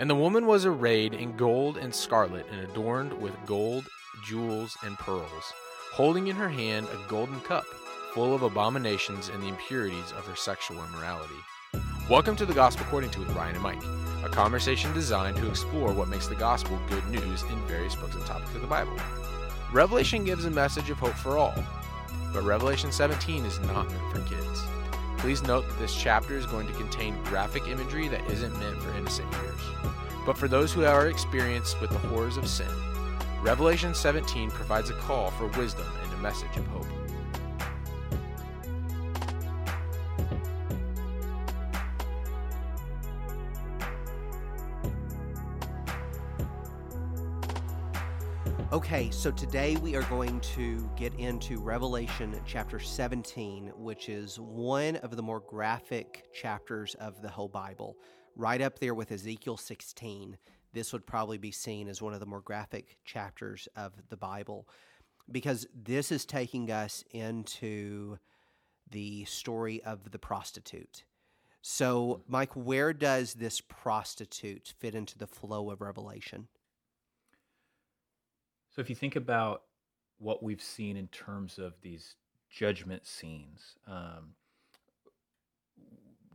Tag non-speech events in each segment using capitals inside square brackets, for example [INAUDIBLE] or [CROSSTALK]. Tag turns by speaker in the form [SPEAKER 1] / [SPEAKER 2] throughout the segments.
[SPEAKER 1] And the woman was arrayed in gold and scarlet, and adorned with gold, jewels, and pearls, holding in her hand a golden cup full of abominations and the impurities of her sexual immorality. Welcome to the Gospel According to with Ryan and Mike, a conversation designed to explore what makes the gospel good news in various books and topics of the Bible. Revelation gives a message of hope for all, but Revelation 17 is not meant for kids. Please note that this chapter is going to contain graphic imagery that isn't meant for innocent ears. But for those who are experienced with the horrors of sin, Revelation 17 provides a call for wisdom and a message of hope.
[SPEAKER 2] Okay, so today we are going to get into Revelation chapter 17, which is one of the more graphic chapters of the whole Bible. Right up there with Ezekiel 16, this would probably be seen as one of the more graphic chapters of the Bible because this is taking us into the story of the prostitute. So, Mike, where does this prostitute fit into the flow of Revelation?
[SPEAKER 3] So if you think about what we've seen in terms of these judgment scenes, um,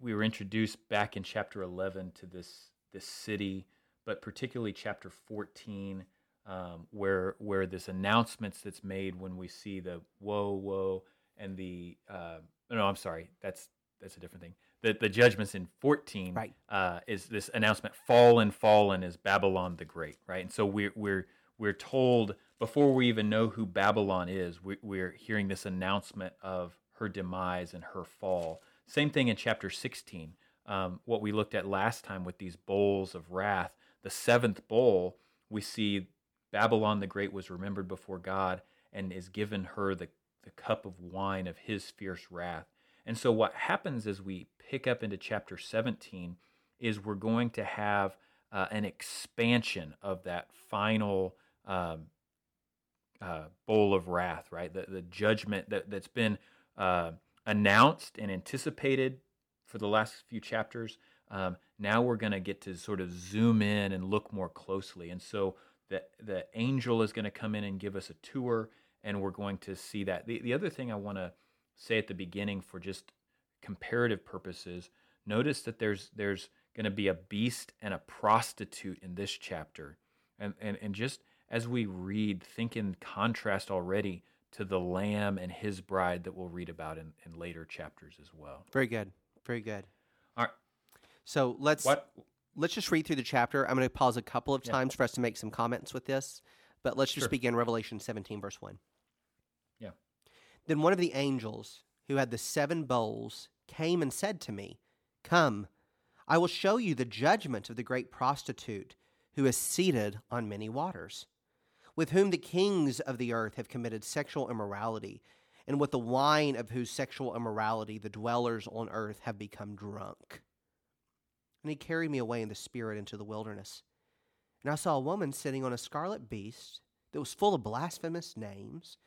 [SPEAKER 3] we were introduced back in chapter 11 to this this city, but particularly chapter 14, um, where where this announcements that's made when we see the woe woe and the uh, no I'm sorry that's that's a different thing. The the judgments in 14
[SPEAKER 2] right.
[SPEAKER 3] uh, is this announcement fallen fallen is Babylon the Great right, and so we're we're we're told before we even know who Babylon is, we, are hearing this announcement of her demise and her fall. Same thing in chapter 16. Um, what we looked at last time with these bowls of wrath. The seventh bowl, we see Babylon the Great was remembered before God and is given her the, the cup of wine of his fierce wrath. And so, what happens as we pick up into chapter 17 is we're going to have uh, an expansion of that final um, uh, bowl of wrath, right? The, the judgment that, that's been uh, announced and anticipated for the last few chapters. Um, now we're going to get to sort of zoom in and look more closely. And so the, the angel is going to come in and give us a tour, and we're going to see that. The, the other thing I want to say at the beginning for just comparative purposes notice that there's, there's going to be a beast and a prostitute in this chapter. And, and, and just as we read, think in contrast already to the Lamb and his bride that we'll read about in, in later chapters as well.
[SPEAKER 2] Very good. Very good.
[SPEAKER 3] All right.
[SPEAKER 2] So let's
[SPEAKER 3] what?
[SPEAKER 2] let's just read through the chapter. I'm going to pause a couple of times yeah. for us to make some comments with this, but let's just sure. begin Revelation 17, verse 1.
[SPEAKER 3] Yeah.
[SPEAKER 2] Then one of the angels who had the seven bowls came and said to me, Come, I will show you the judgment of the great prostitute who is seated on many waters with whom the kings of the earth have committed sexual immorality, and with the wine of whose sexual immorality the dwellers on earth have become drunk. And he carried me away in the spirit into the wilderness. And I saw a woman sitting on a scarlet beast that was full of blasphemous names,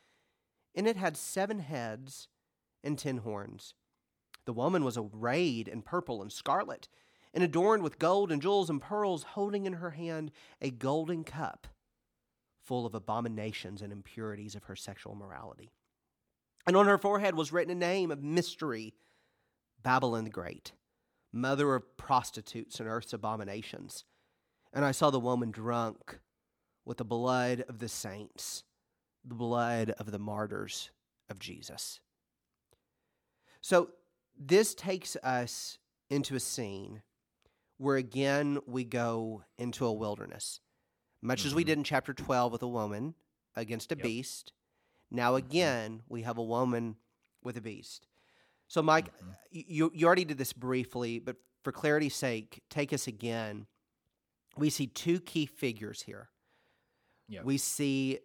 [SPEAKER 2] and it had seven heads and ten horns. The woman was arrayed in purple and scarlet, and adorned with gold and jewels and pearls, holding in her hand a golden cup full of abominations and impurities of her sexual morality. And on her forehead was written a name of mystery Babylon the Great, mother of prostitutes and earth's abominations. And I saw the woman drunk with the blood of the saints, the blood of the martyrs of Jesus. So this takes us into a scene where again we go into a wilderness much mm-hmm. as we mm-hmm. did in chapter 12 with a woman against a yep. beast. Now, mm-hmm. again, we have a woman with a beast. So, Mike, mm-hmm. you, you already did this briefly, but for clarity's sake, take us again. We see two key figures here. Yep. We see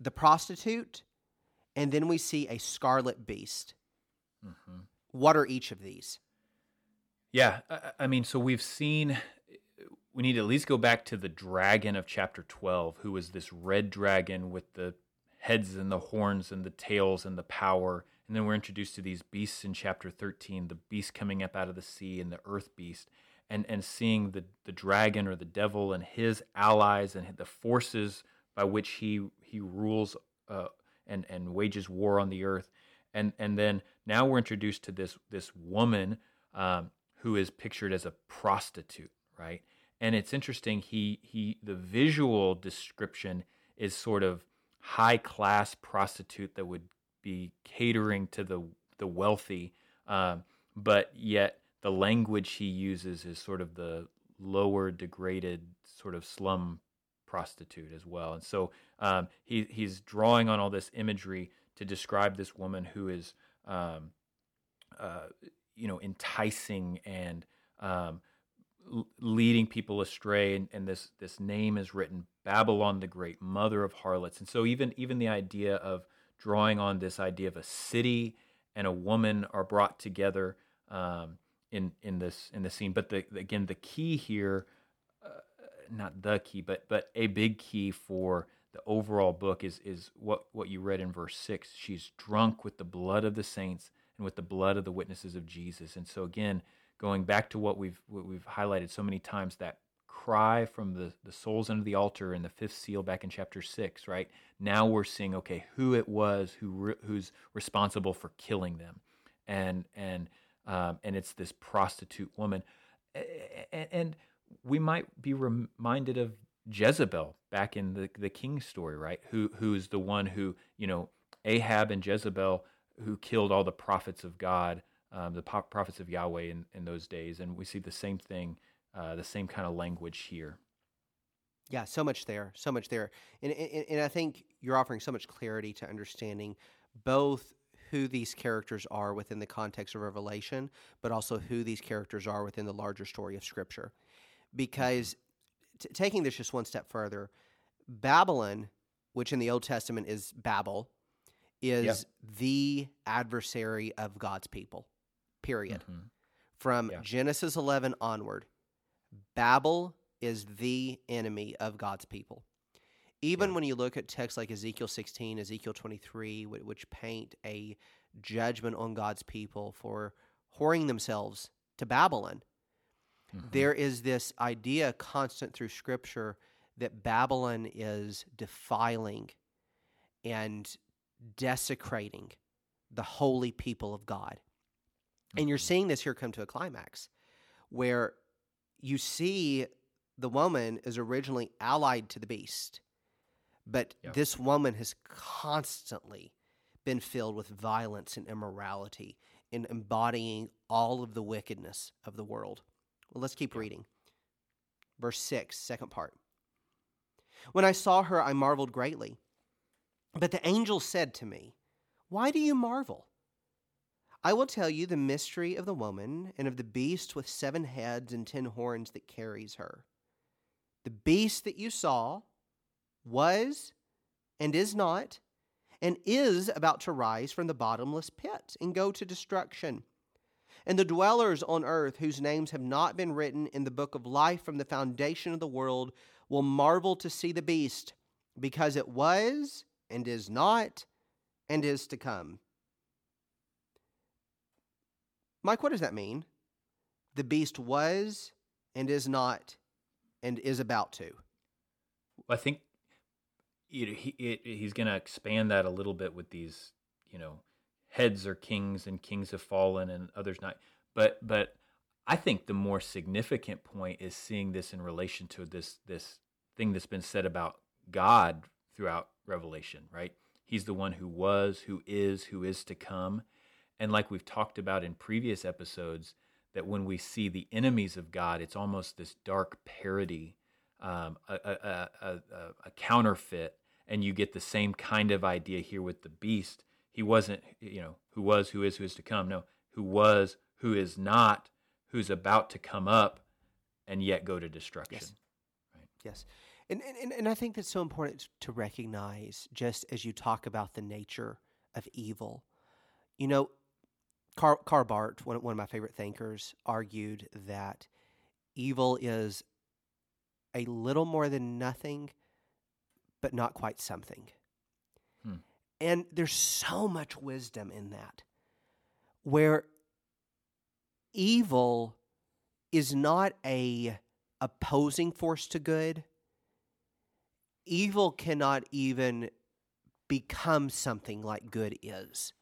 [SPEAKER 2] the prostitute, and then we see a scarlet beast. Mm-hmm. What are each of these?
[SPEAKER 3] Yeah, I, I mean, so we've seen we need to at least go back to the dragon of chapter 12, who was this red dragon with the heads and the horns and the tails and the power. And then we're introduced to these beasts in chapter 13, the beast coming up out of the sea and the earth beast, and, and seeing the, the dragon or the devil and his allies and the forces by which he, he rules uh, and, and wages war on the earth. And, and then now we're introduced to this, this woman um, who is pictured as a prostitute, right? And it's interesting. He he the visual description is sort of high class prostitute that would be catering to the the wealthy, um, but yet the language he uses is sort of the lower degraded sort of slum prostitute as well. And so um, he he's drawing on all this imagery to describe this woman who is um, uh, you know enticing and um, leading people astray and, and, this this name is written babylon the great mother of harlots. And so even even the idea of drawing on this idea of a city and a woman are brought together um, in in this in the scene. But the again the key here uh, not the key but but a big key for the overall book is is what what you read in verse 6 she's drunk with the blood of the saints and with the blood of the witnesses of Jesus and so again going back to what we've what we've highlighted so many times that cry from the, the souls under the altar in the fifth seal back in chapter six, right? Now we're seeing, okay, who it was who re, who's responsible for killing them, and and um, and it's this prostitute woman, and, and we might be reminded of Jezebel back in the the king story, right? Who who's the one who you know Ahab and Jezebel who killed all the prophets of God um, the prophets of Yahweh in, in those days. And we see the same thing, uh, the same kind of language here.
[SPEAKER 2] Yeah, so much there, so much there. And, and, and I think you're offering so much clarity to understanding both who these characters are within the context of Revelation, but also who these characters are within the larger story of Scripture. Because t- taking this just one step further, Babylon, which in the Old Testament is Babel, is yep. the adversary of God's people period. Mm-hmm. From yeah. Genesis 11 onward, Babel is the enemy of God's people. Even yeah. when you look at texts like Ezekiel 16, Ezekiel 23, which paint a judgment on God's people for whoring themselves to Babylon, mm-hmm. there is this idea constant through Scripture that Babylon is defiling and desecrating the holy people of God. And you're mm-hmm. seeing this here come to a climax where you see the woman is originally allied to the beast, but yeah. this woman has constantly been filled with violence and immorality in embodying all of the wickedness of the world. Well, let's keep reading. Verse 6, second part. When I saw her, I marveled greatly. But the angel said to me, Why do you marvel? I will tell you the mystery of the woman and of the beast with seven heads and ten horns that carries her. The beast that you saw was and is not and is about to rise from the bottomless pit and go to destruction. And the dwellers on earth, whose names have not been written in the book of life from the foundation of the world, will marvel to see the beast, because it was and is not and is to come. Mike, what does that mean? The beast was and is not and is about to.
[SPEAKER 3] I think you know, he, it, he's going to expand that a little bit with these, you know, heads are kings and kings have fallen and others not. But but I think the more significant point is seeing this in relation to this this thing that's been said about God throughout Revelation, right? He's the one who was, who is, who is to come. And like we've talked about in previous episodes, that when we see the enemies of God, it's almost this dark parody, um, a, a, a, a, counterfeit, and you get the same kind of idea here with the beast. He wasn't, you know, who was, who is, who is to come. No, who was, who is not, who's about to come up, and yet go to destruction.
[SPEAKER 2] Yes. Right. Yes. And, and, and I think that's so important to recognize just as you talk about the nature of evil. You know, Karl, Karl Barth, one, one of my favorite thinkers, argued that evil is a little more than nothing, but not quite something. Hmm. And there's so much wisdom in that, where evil is not a opposing force to good. Evil cannot even become something like good is.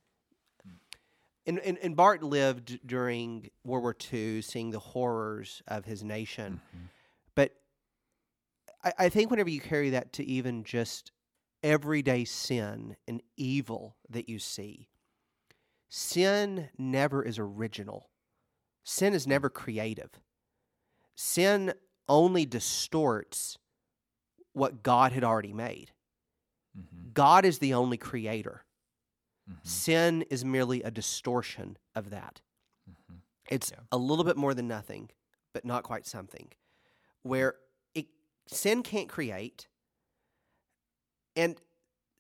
[SPEAKER 2] And, and, and Barth lived during World War II, seeing the horrors of his nation.
[SPEAKER 3] Mhm.
[SPEAKER 2] But I, I think whenever you carry that to even just everyday sin and evil that you see, sin never is original. Sin is never creative. Sin only distorts what God had already made.
[SPEAKER 3] Mhm.
[SPEAKER 2] God is the only creator.
[SPEAKER 3] Mhm.
[SPEAKER 2] Sin is merely a distortion of that.
[SPEAKER 3] Mhm.
[SPEAKER 2] It's
[SPEAKER 3] Yeah.
[SPEAKER 2] a little bit more than nothing, but not quite something. Where it, sin can't create, and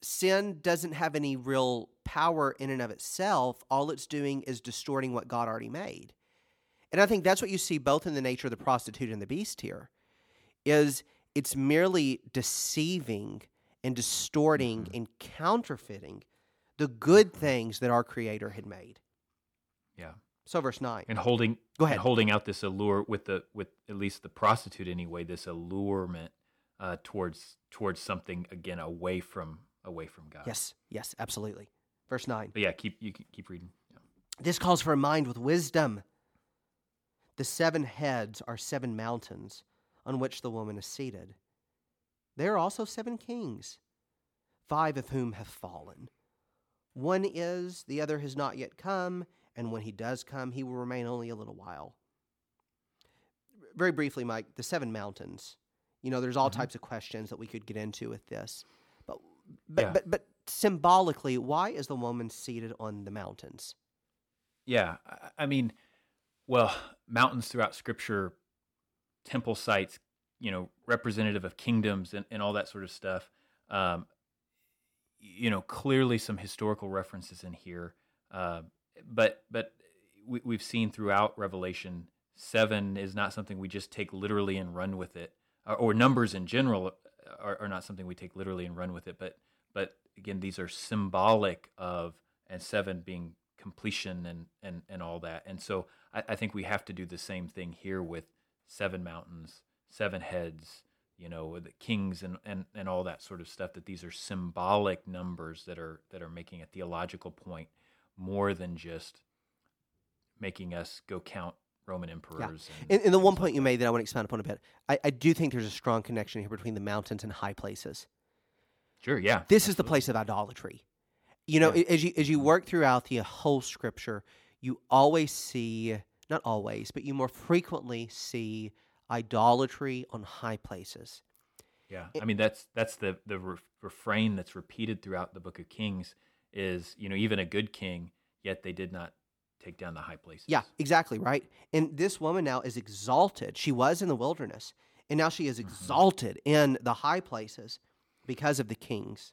[SPEAKER 2] sin doesn't have any real power in and of itself. All it's doing is distorting what God already made. And I think that's what you see both in the nature of the prostitute and the beast here, is it's merely deceiving and distorting
[SPEAKER 3] Mhm.
[SPEAKER 2] and counterfeiting the good things that our Creator had made.
[SPEAKER 3] Yeah.
[SPEAKER 2] So, verse 9.
[SPEAKER 3] And holding
[SPEAKER 2] Go
[SPEAKER 3] and
[SPEAKER 2] ahead.
[SPEAKER 3] holding out this allure with the with at least the prostitute anyway, this allurement uh, towards towards something again away from away from God.
[SPEAKER 2] Yes, yes, absolutely. Verse 9.
[SPEAKER 3] But yeah, keep you can keep reading. Yeah.
[SPEAKER 2] This calls for a mind with wisdom. The seven heads are seven mountains on which the woman is seated. There are also seven kings, five of whom have fallen. One is, the other has not yet come, and when he does come, he will remain only a little while. Very briefly, Mike, the seven mountains. You know, there's all
[SPEAKER 3] Mhm.
[SPEAKER 2] types of questions that we could get into with this. But but,
[SPEAKER 3] Yeah.
[SPEAKER 2] but but symbolically, why is the woman seated on the mountains?
[SPEAKER 3] Yeah, I mean, well, mountains throughout Scripture, temple sites, you know, representative of kingdoms and, and all that sort of stuff. Um, you know, clearly some historical references in here, uh, but but we, we've seen throughout Revelation seven is not something we just take literally and run with it, or, or numbers in general are, are not something we take literally and run with it. But but again, these are symbolic of and seven being completion and and and all that. And so I, I think we have to do the same thing here with seven mountains, seven heads, you know, the kings and and and all that sort of stuff. That these are symbolic numbers that are that are making a theological point more than just making us go count Roman emperors. And,
[SPEAKER 2] And, and the one point
[SPEAKER 3] like
[SPEAKER 2] you made that I want to expand upon a bit, I, I do think there's a strong connection here between the mountains and high places.
[SPEAKER 3] Sure, yeah.
[SPEAKER 2] This is the place of idolatry. You know,
[SPEAKER 3] Yeah.
[SPEAKER 2] as you as you work throughout the whole scripture, you always see not always, but you more frequently see idolatry on high places.
[SPEAKER 3] Yeah, I mean that's that's the the re- refrain that's repeated throughout the Book of Kings is you know even a good king, yet they did not take down the high places.
[SPEAKER 2] Yeah, exactly, right? And this woman now is exalted. She was in the wilderness, and now she is
[SPEAKER 3] Mm-hmm.
[SPEAKER 2] exalted in the high places because of the kings.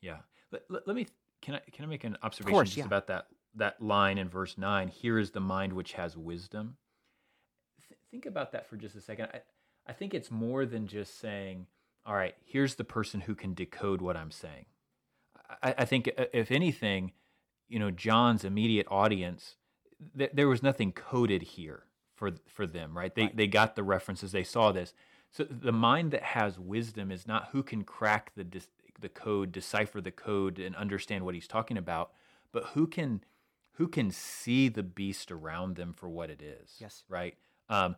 [SPEAKER 3] yeah. Let, let, let me can I can I make an observation
[SPEAKER 2] course,
[SPEAKER 3] just
[SPEAKER 2] yeah.
[SPEAKER 3] about that that line in verse nine? Here is the mind which has wisdom. Th- think about that for just a second. I I think it's more than just saying, all right, here's the person who can decode what I'm saying. I, I think uh, if anything, you know, John's immediate audience, th- there was nothing coded here for for them, right? They
[SPEAKER 2] Right.
[SPEAKER 3] they got the references, they saw this. So the mind that has wisdom is not who can crack the the code, decipher the code, and understand what he's talking about, but who can who can see the beast around them for what it is.
[SPEAKER 2] Yes.
[SPEAKER 3] Right. Um,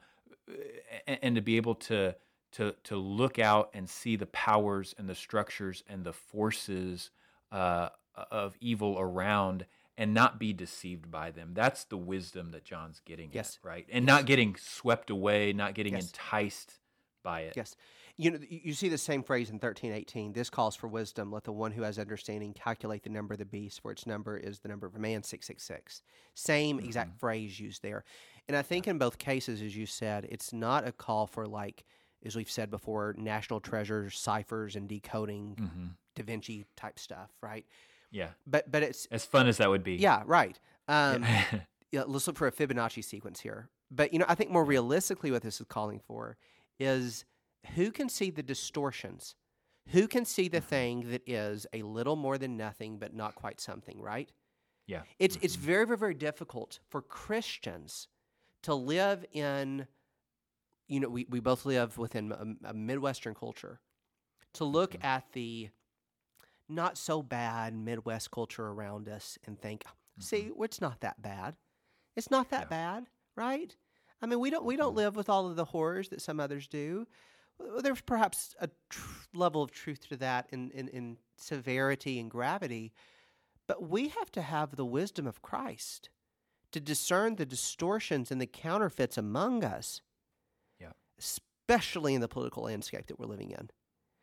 [SPEAKER 3] and, and to be able to to to look out and see the powers and the structures and the forces uh, of evil around and not be deceived by them. That's the wisdom that John's getting
[SPEAKER 2] Yes.
[SPEAKER 3] at, right? And not getting swept away, not getting
[SPEAKER 2] Yes.
[SPEAKER 3] enticed by it.
[SPEAKER 2] Yes. You know, you see the same phrase in thirteen eighteen. This calls for wisdom. Let the one who has understanding calculate the number of the beast, for its number is the number of a man, 666. Same exact phrase used there. And I think in both cases, as you said, it's not a call for, like, as we've said before, national treasures, ciphers, and decoding
[SPEAKER 3] hmm
[SPEAKER 2] Da Vinci type stuff, right?
[SPEAKER 3] Yeah.
[SPEAKER 2] But but it's,
[SPEAKER 3] As fun as that would be.
[SPEAKER 2] yeah, right. Um,
[SPEAKER 3] Yeah. [LAUGHS]
[SPEAKER 2] yeah, let's look for a Fibonacci sequence here. But you know, I think more realistically, what this is calling for is who can see the distortions, Who can see the mm-hmm. thing that is a little more than nothing, but not quite something, right?
[SPEAKER 3] Yeah.
[SPEAKER 2] It's, it's mm-hmm. very, very, very difficult for Christians to live in, you know, we, we both live within a, a Midwestern culture, to look mm-hmm. at the not so bad Midwest culture around us and think, see, well, it's not that bad. It's not that
[SPEAKER 3] Yeah.
[SPEAKER 2] bad, right? I mean, we don't we don't live with all of the horrors that some others do. There's perhaps a tr- level of truth to that in, in, in severity and gravity, but we have to have the wisdom of Christ to discern the distortions and the counterfeits among us,
[SPEAKER 3] Yeah.
[SPEAKER 2] especially in the political landscape that we're living in.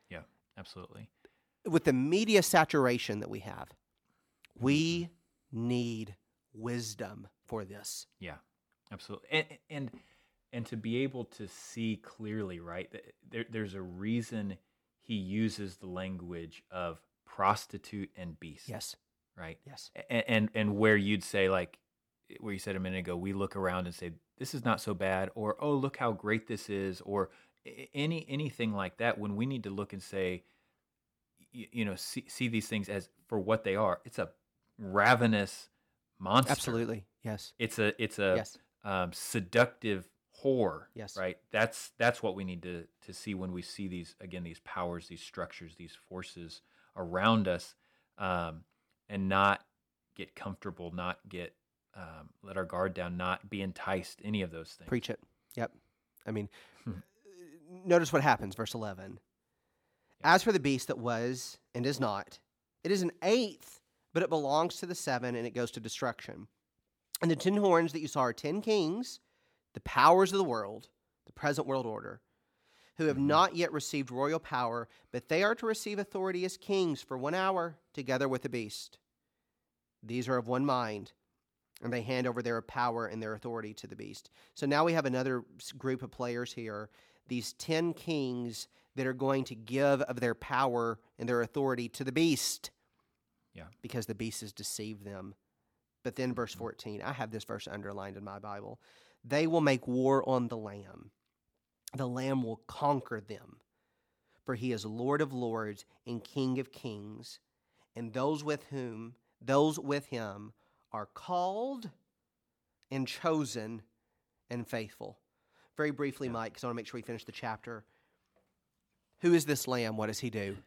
[SPEAKER 3] Yeah. Absolutely.
[SPEAKER 2] With the media saturation that we have, we mm-hmm. need wisdom for this.
[SPEAKER 3] Yeah, absolutely. And and and to be able to see clearly, right? that There, there's a reason he uses the language of prostitute and beast.
[SPEAKER 2] Yes.
[SPEAKER 3] Right.
[SPEAKER 2] Yes.
[SPEAKER 3] And, and and where you'd say like where you said a minute ago, we look around and say this is not so bad, or oh look how great this is, or any anything like that. When we need to look and say, you, you know, see see these things as for what they are. It's a ravenous monster.
[SPEAKER 2] Absolutely. Yes.
[SPEAKER 3] It's a it's a
[SPEAKER 2] Yes.
[SPEAKER 3] um, seductive horror.
[SPEAKER 2] Yes.
[SPEAKER 3] Right. That's that's what we need to to see when we see these again these powers, these structures, these forces around us, um, and not get comfortable, not get um, let our guard down, not be enticed. Any of those things.
[SPEAKER 2] Preach it. Yep. I mean,
[SPEAKER 3] Hmm.
[SPEAKER 2] notice what happens, verse 11. As for the beast that was and is not, it is an eighth, but it belongs to the seven and it goes to destruction. And the ten horns that you saw are ten kings, the powers of the world, the present world order, who have
[SPEAKER 3] Mhm.
[SPEAKER 2] not yet received royal power, but they are to receive authority as kings for one hour together with the beast. These are of one mind, and they hand over their power and their authority to the beast. So now we have another group of players here, these 10 kings that are going to give of their power and their authority to the beast.
[SPEAKER 3] Yeah.
[SPEAKER 2] Because the beast has deceived them. But then verse 14, I have this verse underlined in my Bible. They will make war on the lamb. The lamb will conquer them. For he is Lord of lords and King of kings, and those with whom those with him are called and chosen and faithful. Very briefly,
[SPEAKER 3] Yeah.
[SPEAKER 2] Mike, because I want to make sure we finish the chapter. Who is this lamb? What does he do?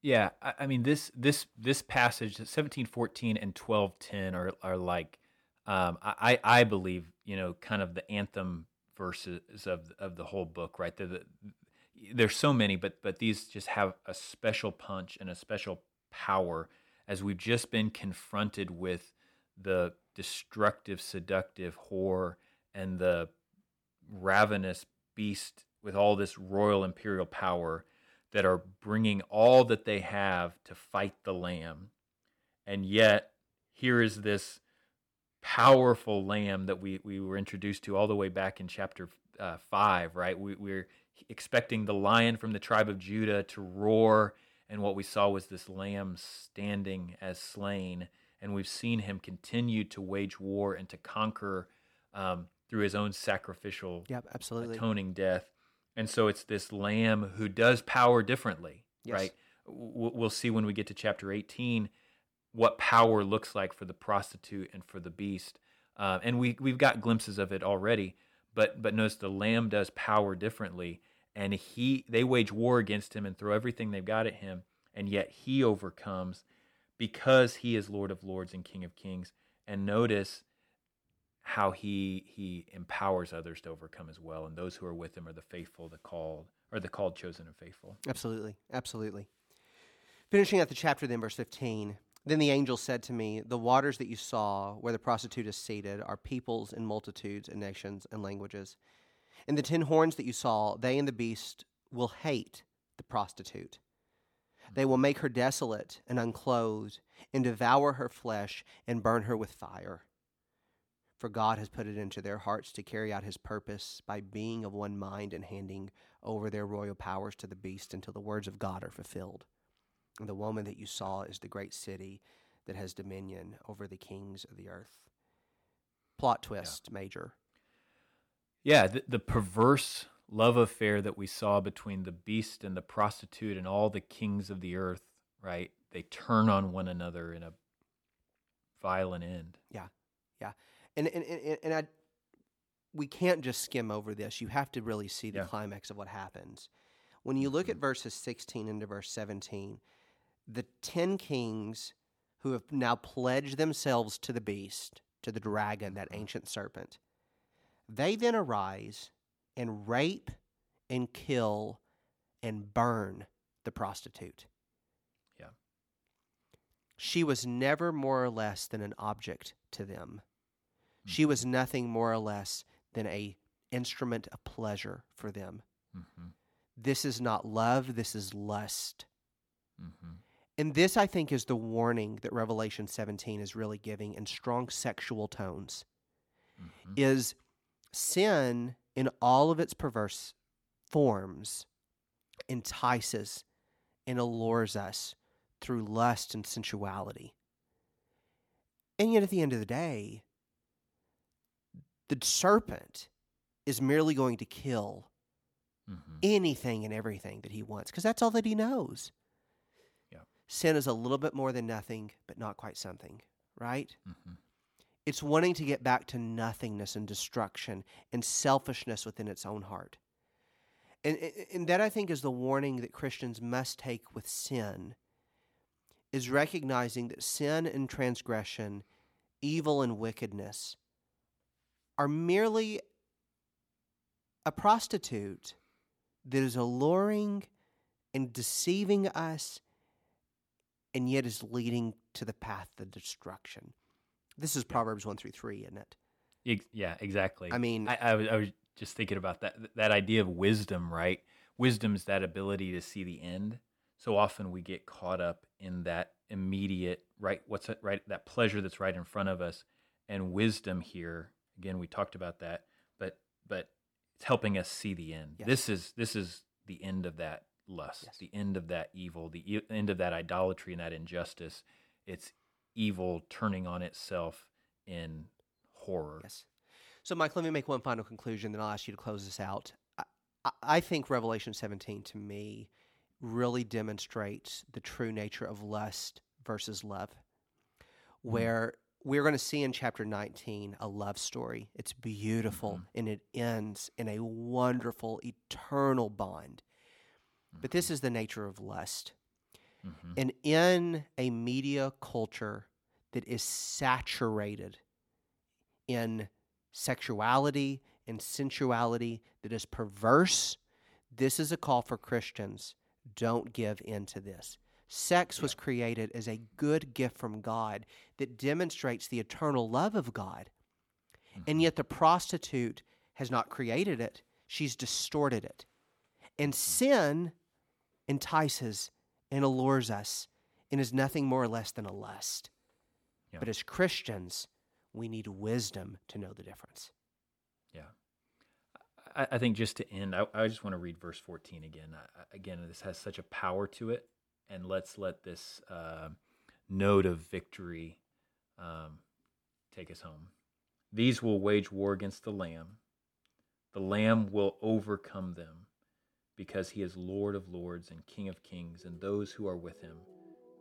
[SPEAKER 3] Yeah, I, I mean this this this passage, seventeen fourteen and twelve ten are are like, um, I I believe you know kind of the anthem verses of of the whole book, right? They're the, there's so many, but but these just have a special punch and a special power as we've just been confronted with the destructive, seductive horror and the ravenous beast with all this royal imperial power that are bringing all that they have to fight the lamb. And yet, here is this powerful lamb that we, we were introduced to all the way back in chapter uh, 5, right? We, we're expecting the lion from the tribe of Judah to roar, and what we saw was this lamb standing as slain. And we've seen him continue to wage war and to conquer um, through his own sacrificial
[SPEAKER 2] Yep, absolutely.
[SPEAKER 3] atoning death. And so it's this lamb who does power differently,
[SPEAKER 2] Yes.
[SPEAKER 3] right? We'll see when we get to chapter 18 what power looks like for the prostitute and for the beast. Uh, and we, we've got glimpses of it already, but, but notice the lamb does power differently. And he they wage war against him and throw everything they've got at him, and yet he overcomes because he is Lord of Lords and King of Kings. And notice how he he empowers others to overcome as well and those who are with him are the faithful the called or the called chosen and faithful
[SPEAKER 2] Absolutely. Absolutely. Finishing out the chapter, then, verse 15. Then the angel said to me, The waters that you saw where the prostitute is seated are peoples and multitudes and nations and languages. And the ten horns that you saw, they and the beast will hate the prostitute. They will make her desolate and unclothed, and devour her flesh and burn her with fire. For God has put it into their hearts to carry out his purpose by being of one mind and handing over their royal powers to the beast until the words of God are fulfilled. The woman that you saw is the great city that has dominion over the kings of the earth. Plot twist, major.
[SPEAKER 3] yeah the, the perverse love affair that we saw between the beast and the prostitute and all the kings of the earth, right? They turn on one another in a violent end.
[SPEAKER 2] Yeah, yeah, and and and, and I, we can't just skim over this. You have to really see the
[SPEAKER 3] Yeah.
[SPEAKER 2] climax of what happens. When you look at
[SPEAKER 3] Mhm.
[SPEAKER 2] verses sixteen into verse seventeen, the ten kings who have now pledged themselves to the beast, to the dragon, that
[SPEAKER 3] Mhm.
[SPEAKER 2] ancient serpent, they then arise and rape and kill and burn the prostitute.
[SPEAKER 3] Yeah.
[SPEAKER 2] She was never more or less than an object to them. She
[SPEAKER 3] Mm-hmm.
[SPEAKER 2] was nothing more or less than a instrument of pleasure for them.
[SPEAKER 3] Mhm.
[SPEAKER 2] This is not love, this is lust.
[SPEAKER 3] Mhm.
[SPEAKER 2] And this, I think, is the warning that Revelation 17 is really giving in strong sexual tones.
[SPEAKER 3] Mhm.
[SPEAKER 2] Is sin in all of its perverse forms entices and allures us through lust and sensuality. And yet, at the end of the day, the serpent is merely going to kill
[SPEAKER 3] Mhm.
[SPEAKER 2] anything and everything that he wants because that's all that he knows. Sin is a little bit more than nothing, but not quite something, right?
[SPEAKER 3] Mhm.
[SPEAKER 2] It's wanting to get back to nothingness and destruction and selfishness within its own heart. And, and and that I think is the warning that Christians must take with sin is recognizing that sin and transgression, evil and wickedness are merely a prostitute that is alluring and deceiving us and yet is leading to the path of destruction. This is Proverbs 1 through 3, isn't it?
[SPEAKER 3] Yeah, exactly.
[SPEAKER 2] I mean-
[SPEAKER 3] I, I, was, I was just thinking about that that idea of wisdom, right? Wisdom is that ability to see the end. So often we get caught up in that immediate right. What's it, right? That pleasure that's right in front of us, and wisdom here. Again, we talked about that, but but it's helping us see the end.
[SPEAKER 2] Yes.
[SPEAKER 3] This is this is the end of that lust,
[SPEAKER 2] Yes.
[SPEAKER 3] the end of that evil, the e- end of that idolatry and that injustice. It's evil turning on itself in horror.
[SPEAKER 2] Yes. So, Mike, let me make one final conclusion, then I'll ask you to close this out. I, I- think Revelation 17 to me really demonstrates the true nature of lust versus love, where we're going to see in chapter 19 a love story. It's beautiful
[SPEAKER 3] Mhm.
[SPEAKER 2] and it ends in a wonderful, eternal bond. But this is the nature of lust.
[SPEAKER 3] Mhm.
[SPEAKER 2] And in a media culture that is saturated in sexuality and sensuality that is perverse, this is a call for Christians. Don't give in to this. Sex was created as a good gift from God that demonstrates the eternal love of God. And yet the prostitute has not created it, she's distorted it. And sin entices and allures us and is nothing more or less than a lust.
[SPEAKER 3] Yeah.
[SPEAKER 2] But as Christians, we need wisdom to know the difference.
[SPEAKER 3] Yeah. I, I think just to end, I, I just want to read verse 14 again. I, again, this has such a power to it. And let's let this uh, note of victory um, take us home. These will wage war against the Lamb. The Lamb will overcome them because he is Lord of lords and King of kings, and those who are with him,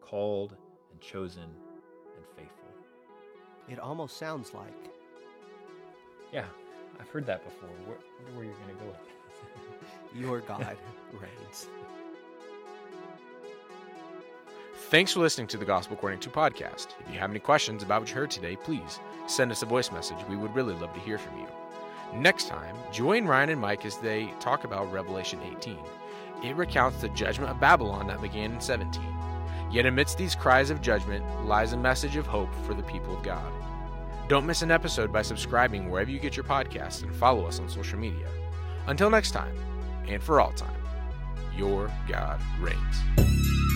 [SPEAKER 3] called and chosen and faithful.
[SPEAKER 2] It almost sounds like
[SPEAKER 3] Yeah, I've heard that before. Where, wonder where you're going to go with this. [LAUGHS]
[SPEAKER 2] your God [LAUGHS] reigns.
[SPEAKER 1] Thanks for listening to the Gospel According to podcast. If you have any questions about what you heard today, please send us a voice message. We would really love to hear from you. Next time, join Ryan and Mike as they talk about Revelation 18. It recounts the judgment of Babylon that began in 17. Yet amidst these cries of judgment lies a message of hope for the people of God. Don't miss an episode by subscribing wherever you get your podcasts and follow us on social media. Until next time, and for all time, your God reigns.